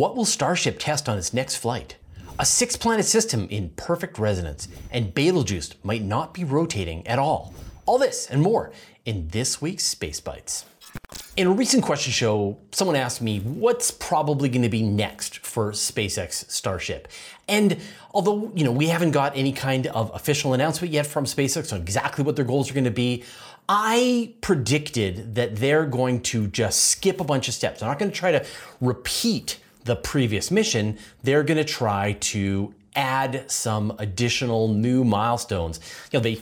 What will Starship test on its next flight? A six planet system in perfect resonance, and Betelgeuse might not be rotating at all. All this and more in this week's Space Bites. In a recent question show, someone asked me what's probably going to be next for SpaceX Starship. And although, you know, we haven't got any kind of official announcement yet from SpaceX on exactly what their goals are going to be, I predicted that they're going to just skip a bunch of steps. They're not going to try to repeat the previous mission. They're going to try to add some additional new milestones. You know, they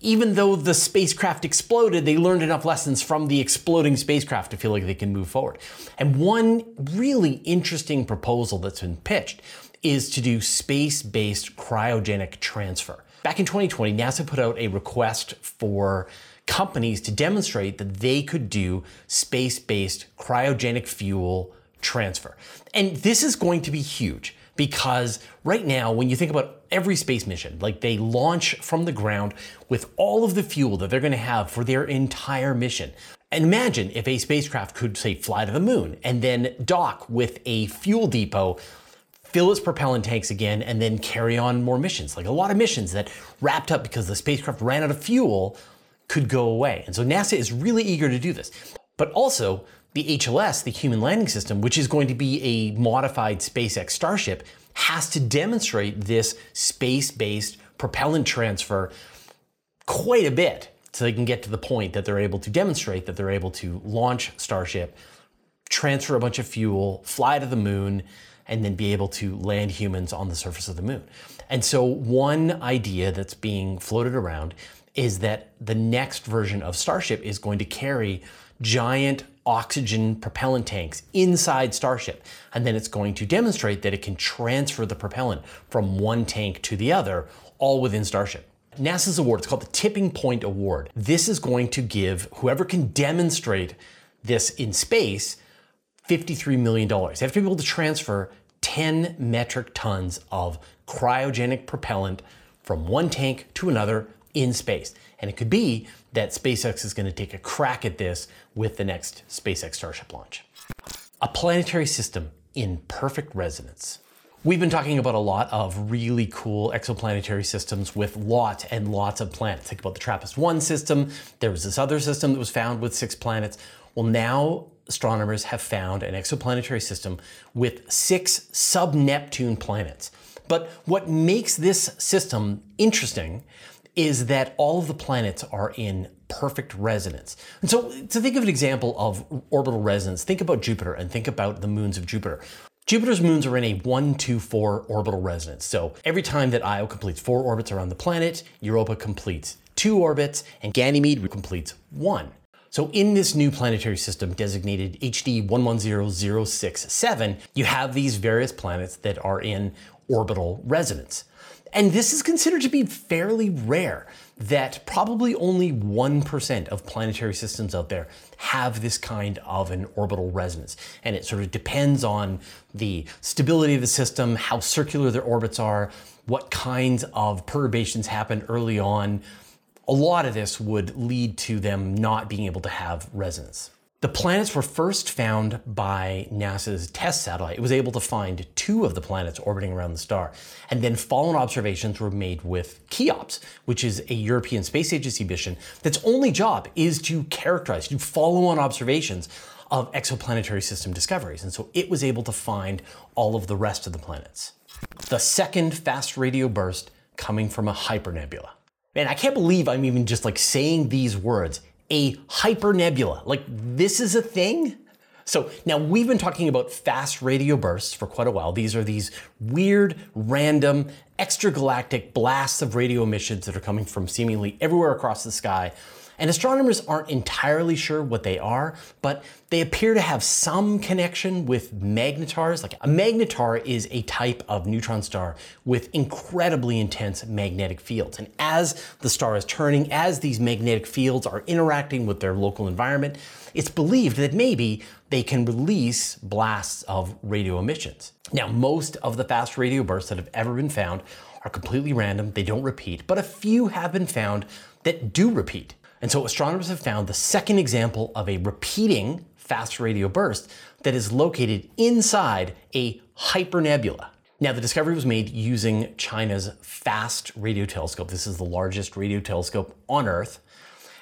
even though the spacecraft exploded, they learned enough lessons from the exploding spacecraft to feel like they can move forward. And one really interesting proposal that's been pitched is to do space based cryogenic transfer. Back in 2020, NASA put out a request for companies to demonstrate that they could do space based cryogenic fuel transfer. And this is going to be huge because right now, when you think about every space mission, like they launch from the ground with all of the fuel that they're going to have for their entire mission. And imagine if a spacecraft could, say, fly to the moon and then dock with a fuel depot, fill its propellant tanks again, and then carry on more missions. Like a lot of missions that wrapped up because the spacecraft ran out of fuel could go away. And so NASA is really eager to do this. But also, the HLS, the Human Landing System, which is going to be a modified SpaceX Starship, has to demonstrate this space based propellant transfer quite a bit so they can get to the point that they're able to demonstrate that they're able to launch Starship, transfer a bunch of fuel, fly to the moon, and then be able to land humans on the surface of the moon. And so, one idea that's being floated around is that the next version of Starship is going to carry giant oxygen propellant tanks inside Starship. And then it's going to demonstrate that it can transfer the propellant from one tank to the other, all within Starship. NASA's award, it's called the Tipping Point Award. This is going to give whoever can demonstrate this in space $53 million. They have to be able to transfer 10 metric tons of cryogenic propellant from one tank to another in space. And it could be that SpaceX is going to take a crack at this with the next SpaceX Starship launch. A planetary system in perfect resonance. We've been talking about a lot of really cool exoplanetary systems with lots and lots of planets. Think about the TRAPPIST 1 system. There was this other system that was found with six planets. Well, now astronomers have found an exoplanetary system with six sub Neptune planets. But what makes this system interesting is that all of the planets are in perfect resonance. And so to think of an example of orbital resonance, think about Jupiter and think about the moons of Jupiter. Jupiter's moons are in a 1 2 4 orbital resonance. So every time that Io completes four orbits around the planet, Europa completes two orbits, and Ganymede completes one. So in this new planetary system designated HD 110067, you have these various planets that are in orbital resonance. And this is considered to be fairly rare that probably only 1% of planetary systems out there have this kind of an orbital resonance. And it sort of depends on the stability of the system, how circular their orbits are, what kinds of perturbations happen early on. A lot of this would lead to them not being able to have resonance. The planets were first found by NASA's TESS satellite. It was able to find two of the planets orbiting around the star. And then follow on observations were made with CHEOPS, which is a European Space Agency mission that's only job is to characterize, to follow on observations of exoplanetary system discoveries. And so it was able to find all of the rest of the planets. The second fast radio burst coming from a hypernebula. Man, I can't believe I'm even just like saying these words a hypernebula. Like, this is a thing? So now we've been talking about fast radio bursts for quite a while. These are these weird, random, extragalactic blasts of radio emissions that are coming from seemingly everywhere across the sky and astronomers aren't entirely sure what they are, but they appear to have some connection with magnetars. Like a magnetar is a type of neutron star with incredibly intense magnetic fields. And as the star is turning, as these magnetic fields are interacting with their local environment, it's believed that maybe they can release blasts of radio emissions. Now, most of the fast radio bursts that have ever been found are completely random, they don't repeat, but a few have been found that do repeat. And so astronomers have found the second example of a repeating fast radio burst that is located inside a hypernebula. Now, the discovery was made using China's FAST radio telescope. This is the largest radio telescope on Earth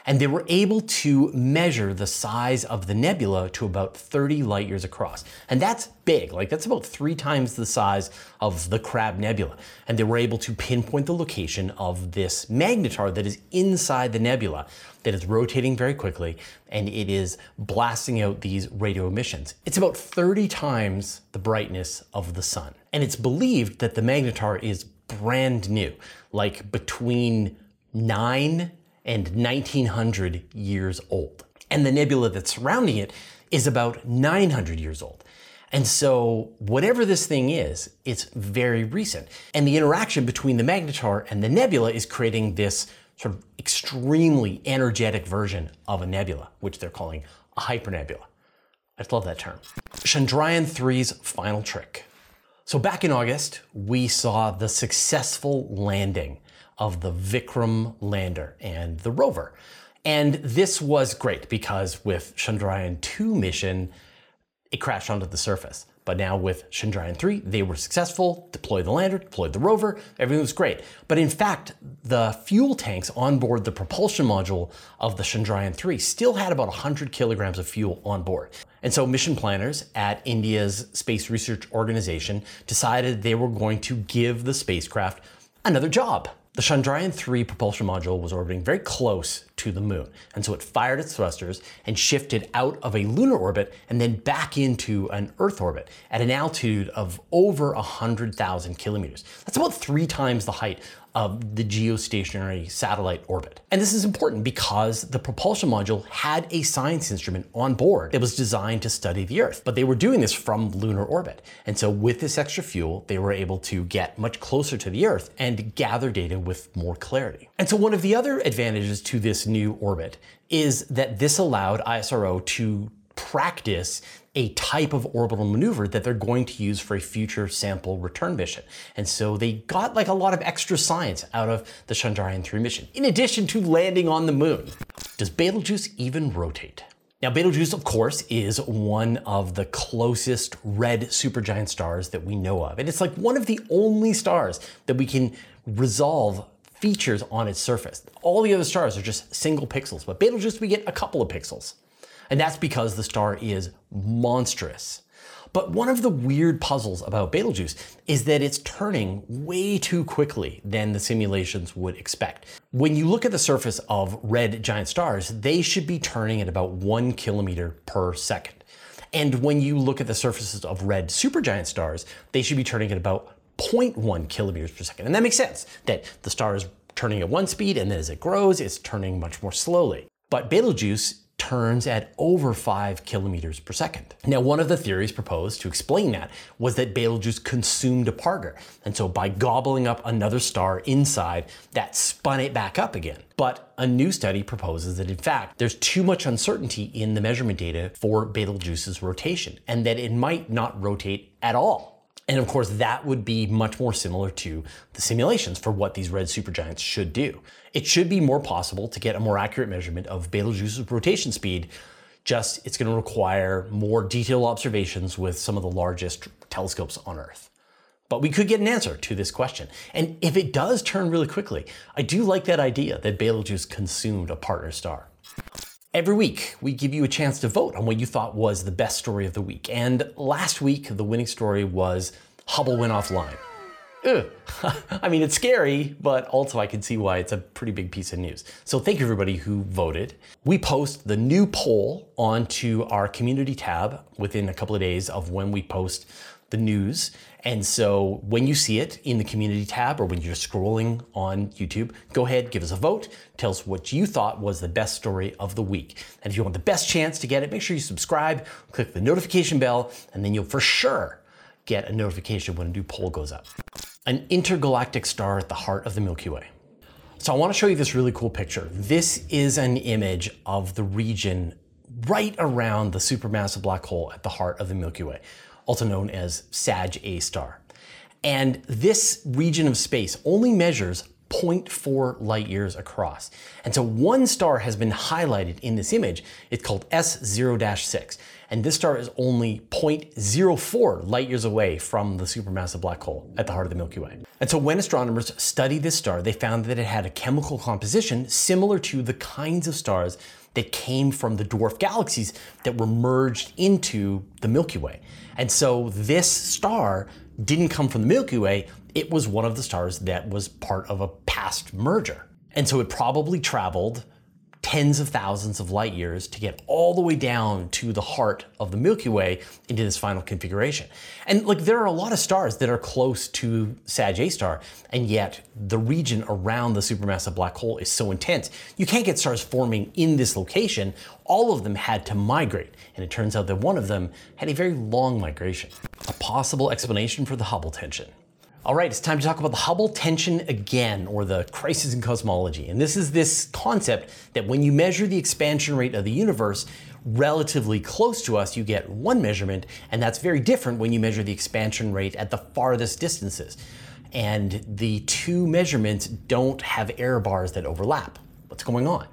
and they were able to measure the size of the nebula to about 30 light years across. And that's big, like that's about three times the size of the Crab Nebula. And they were able to pinpoint the location of this magnetar that is inside the nebula that is rotating very quickly and it is blasting out these radio emissions. It's about 30 times the brightness of the sun. And it's believed that the magnetar is brand new, like between 9 and 1900 years old. And the nebula that's surrounding it is about 900 years old. And so, whatever this thing is, it's very recent. And the interaction between the magnetar and the nebula is creating this sort of extremely energetic version of a nebula, which they're calling a hypernebula. I just love that term. Chandrayaan 3's final trick. So, back in August, we saw the successful landing of the Vikram lander and the rover. And this was great because with Chandrayaan 2 mission, it crashed onto the surface. But now with Chandrayaan 3, they were successful, deployed the lander, deployed the rover, everything was great. But in fact, the fuel tanks on board the propulsion module of the Chandrayaan 3 still had about 100 kilograms of fuel on board. And so mission planners at India's Space Research Organization decided they were going to give the spacecraft another job. The Chandrayaan 3 propulsion module was orbiting very close to the moon, and so it fired its thrusters and shifted out of a lunar orbit and then back into an Earth orbit at an altitude of over 100,000 kilometers. That's about three times the height of the geostationary satellite orbit. And this is important because the propulsion module had a science instrument on board that was designed to study the Earth, but they were doing this from lunar orbit. And so with this extra fuel, they were able to get much closer to the Earth and gather data with more clarity. And so one of the other advantages to this new orbit is that this allowed ISRO to practice a type of orbital maneuver that they're going to use for a future sample return mission. And so they got like a lot of extra science out of the Chandrayaan 3 mission, in addition to landing on the moon. Does Betelgeuse even rotate? Now, Betelgeuse, of course, is one of the closest red supergiant stars that we know of. And it's like one of the only stars that we can resolve features on its surface. All the other stars are just single pixels, but Betelgeuse, we get a couple of pixels. And that's because the star is monstrous. But one of the weird puzzles about Betelgeuse is that it's turning way too quickly than the simulations would expect. When you look at the surface of red giant stars, they should be turning at about one kilometer per second. And when you look at the surfaces of red supergiant stars, they should be turning at about 0.1 kilometers per second. And that makes sense that the star is turning at one speed, and then as it grows, it's turning much more slowly. But Betelgeuse turns at over 5 kilometers per second. Now, one of the theories proposed to explain that was that Betelgeuse consumed a partner, and so by gobbling up another star inside, that spun it back up again. But a new study proposes that in fact, there's too much uncertainty in the measurement data for Betelgeuse's rotation, and that it might not rotate at all. And of course, that would be much more similar to the simulations for what these red supergiants should do. It should be more possible to get a more accurate measurement of Betelgeuse's rotation speed, just it's going to require more detailed observations with some of the largest telescopes on Earth. But we could get an answer to this question. And if it does turn really quickly, I do like that idea that Betelgeuse consumed a partner star. Every week, we give you a chance to vote on what you thought was the best story of the week. And last week, the winning story was Hubble went offline. Ugh. I mean, it's scary, but also I can see why it's a pretty big piece of news. So thank you everybody who voted. We post the new poll onto our community tab within a couple of days of when we post the news. And so when you see it in the community tab or when you're scrolling on YouTube, go ahead, give us a vote, tell us what you thought was the best story of the week. And if you want the best chance to get it, make sure you subscribe, click the notification bell, and then you'll for sure get a notification when a new poll goes up. An intergalactic star at the heart of the Milky Way. So I want to show you this really cool picture. This is an image of the region right around the supermassive black hole at the heart of the Milky Way also known as Sag A star. And this region of space only measures 0.4 light years across. And so one star has been highlighted in this image. It's called S0-6. And this star is only 0.04 light years away from the supermassive black hole at the heart of the Milky Way. And so when astronomers studied this star, they found that it had a chemical composition similar to the kinds of stars that came from the dwarf galaxies that were merged into the Milky Way. And so this star didn't come from the Milky Way, it was one of the stars that was part of a past merger. And so it probably traveled tens of thousands of light years to get all the way down to the heart of the Milky Way into this final configuration. And like there are a lot of stars that are close to Sag A star, and yet the region around the supermassive black hole is so intense. You can't get stars forming in this location. All of them had to migrate, and it turns out that one of them had a very long migration. A possible explanation for the Hubble tension. All right, it's time to talk about the Hubble tension again, or the crisis in cosmology. And this is this concept that when you measure the expansion rate of the universe relatively close to us, you get one measurement, and that's very different when you measure the expansion rate at the farthest distances. And the two measurements don't have error bars that overlap. What's going on?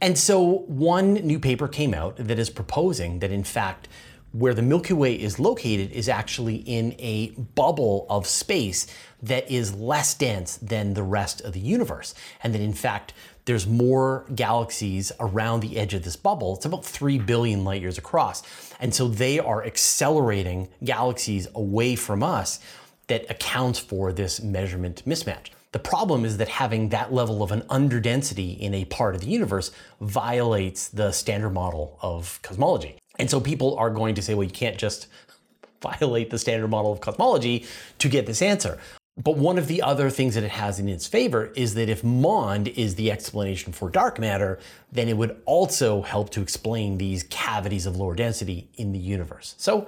And so one new paper came out that is proposing that in fact, where the Milky Way is located is actually in a bubble of space that is less dense than the rest of the universe. And that in fact, there's more galaxies around the edge of this bubble. It's about 3 billion light years across. And so they are accelerating galaxies away from us that accounts for this measurement mismatch. The problem is that having that level of an underdensity in a part of the universe violates the standard model of cosmology. And so people are going to say, well, you can't just violate the standard model of cosmology to get this answer. But one of the other things that it has in its favor is that if MOND is the explanation for dark matter, then it would also help to explain these cavities of lower density in the universe. So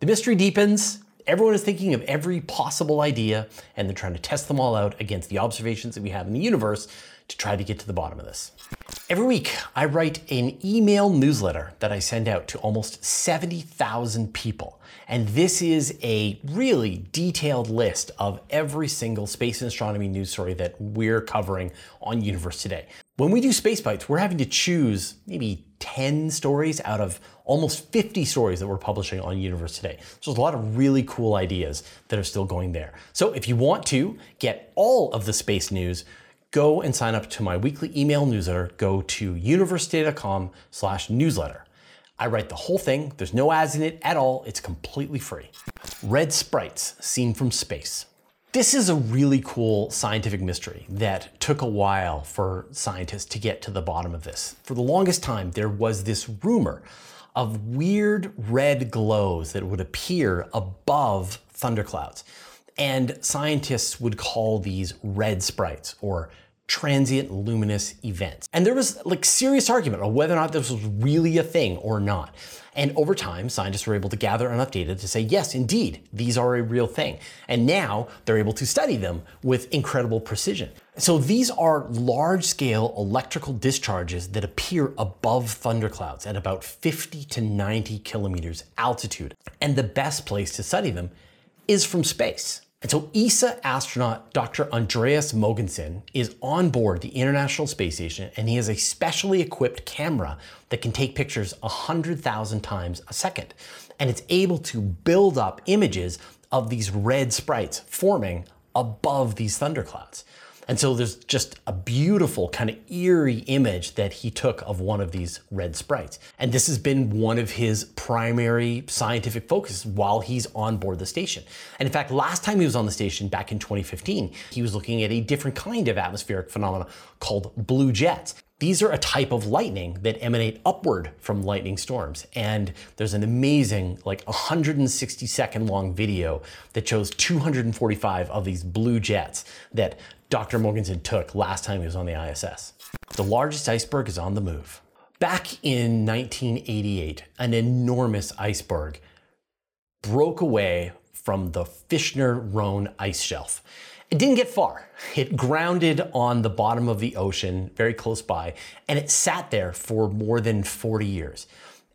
the mystery deepens. Everyone is thinking of every possible idea, and they're trying to test them all out against the observations that we have in the universe to try to get to the bottom of this. Every week, I write an email newsletter that I send out to almost 70,000 people. And this is a really detailed list of every single space and astronomy news story that we're covering on Universe Today. When we do Space Bites, we're having to choose maybe 10 stories out of almost 50 stories that we're publishing on Universe Today. So there's a lot of really cool ideas that are still going there. So if you want to get all of the space news, go and sign up to my weekly email newsletter. Go to universetoday.com slash newsletter. I write the whole thing. There's no ads in it at all. It's completely free. Red sprites seen from space. This is a really cool scientific mystery that took a while for scientists to get to the bottom of this. For the longest time, there was this rumor of weird red glows that would appear above thunderclouds. And scientists would call these red sprites or transient luminous events. And there was like serious argument on whether or not this was really a thing or not. And over time, scientists were able to gather enough data to say, yes, indeed, these are a real thing. And now they're able to study them with incredible precision. So these are large scale electrical discharges that appear above thunderclouds at about 50 to 90 kilometers altitude. And the best place to study them is from space. And so ESA astronaut Dr. Andreas Mogensen is on board the International Space Station and he has a specially equipped camera that can take pictures 100,000 times a second. And it's able to build up images of these red sprites forming above these thunderclouds. And so there's just a beautiful kind of eerie image that he took of one of these red sprites. And this has been one of his primary scientific focuses while he's on board the station. And in fact, last time he was on the station back in 2015, he was looking at a different kind of atmospheric phenomena called blue jets. These are a type of lightning that emanate upward from lightning storms. And there's an amazing, like 160 second long video that shows 245 of these blue jets that Dr. Mogensen took last time he was on the ISS. The largest iceberg is on the move. Back in 1988, an enormous iceberg broke away from the Filchner-Ronne ice shelf. It didn't get far. It grounded on the bottom of the ocean, very close by, and it sat there for more than 40 years.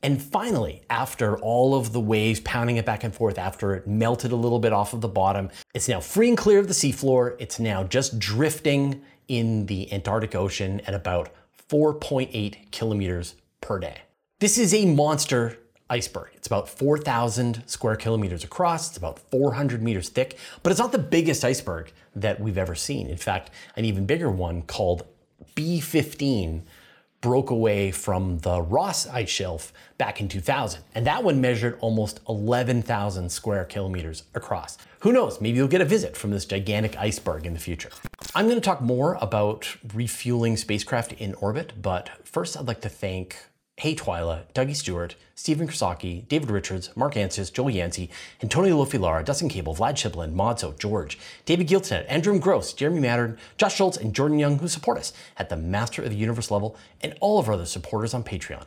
And finally, after all of the waves pounding it back and forth, after it melted a little bit off of the bottom, it's now free and clear of the seafloor. It's now just drifting in the Antarctic Ocean at about 4.8 kilometers per day. This is a monster iceberg. It's about 4,000 square kilometers across, it's about 400 meters thick, but it's not the biggest iceberg that we've ever seen. In fact, an even bigger one called B15 broke away from the Ross ice shelf back in 2000. And that one measured almost 11,000 square kilometers across. Who knows, maybe you'll get a visit from this gigantic iceberg in the future. I'm going to talk more about refueling spacecraft in orbit, but first I'd like to thank Hey Twyla, Dougie Stewart, Stephen Krasaki, David Richards, Mark Ansis, Joel Yancey, Antonio Lofilara, Dustin Cable, Vlad Chiplin, Modso, George, David Giltonet, Andrew Gross, Jeremy Mattern, Josh Schultz, and Jordan Young who support us at the Master of the Universe level and all of our other supporters on Patreon.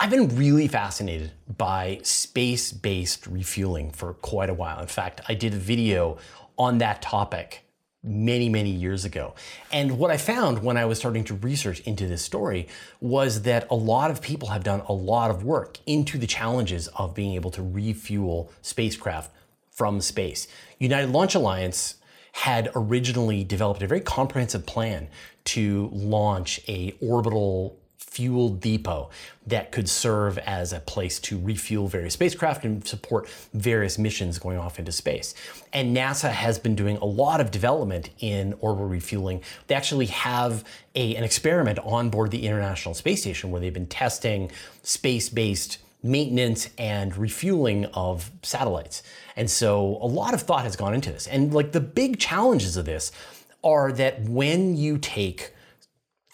I've been really fascinated by space-based refueling for quite a while. In fact, I did a video on that topic many, many years ago. And what I found when I was starting to research into this story was that a lot of people have done a lot of work into the challenges of being able to refuel spacecraft from space. United Launch Alliance had originally developed a very comprehensive plan to launch a orbital fuel depot that could serve as a place to refuel various spacecraft and support various missions going off into space. And NASA has been doing a lot of development in orbital refueling. They actually have a, an experiment on board the International Space Station where they've been testing space-based maintenance and refueling of satellites. And so a lot of thought has gone into this. And like the big challenges of this are that when you take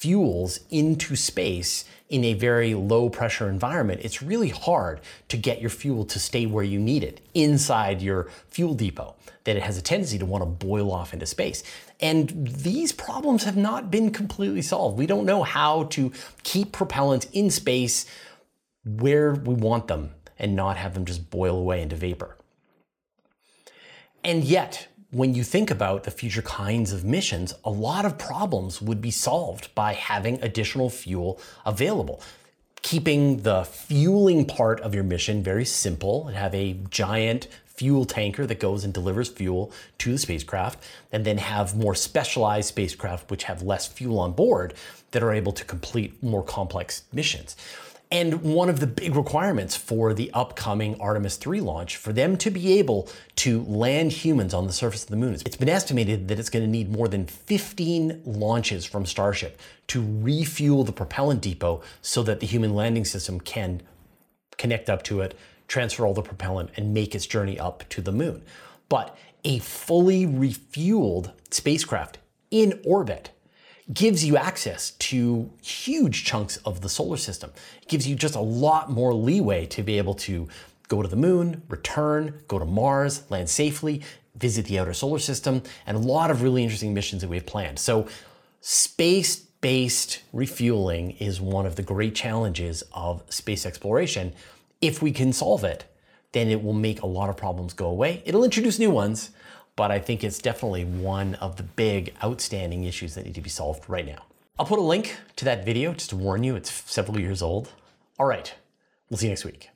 fuels into space in a very low pressure environment, it's really hard to get your fuel to stay where you need it inside your fuel depot, that it has a tendency to want to boil off into space. And these problems have not been completely solved. We don't know how to keep propellants in space where we want them and not have them just boil away into vapor. And yet, when you think about the future kinds of missions, a lot of problems would be solved by having additional fuel available. Keeping the fueling part of your mission very simple and have a giant fuel tanker that goes and delivers fuel to the spacecraft, and then have more specialized spacecraft which have less fuel on board that are able to complete more complex missions. And one of the big requirements for the upcoming Artemis 3 launch, for them to be able to land humans on the surface of the moon, it's been estimated that it's going to need more than 15 launches from Starship to refuel the propellant depot so that the human landing system can connect up to it, transfer all the propellant, and make its journey up to the moon. But a fully refueled spacecraft in orbit gives you access to huge chunks of the solar system. It gives you just a lot more leeway to be able to go to the moon, return, go to Mars, land safely, visit the outer solar system, and a lot of really interesting missions that we have planned. So space-based refueling is one of the great challenges of space exploration. If we can solve it, then it will make a lot of problems go away. It'll introduce new ones, but I think it's definitely one of the big outstanding issues that need to be solved right now. I'll put a link to that video just to warn you, it's several years old. All right, we'll see you next week.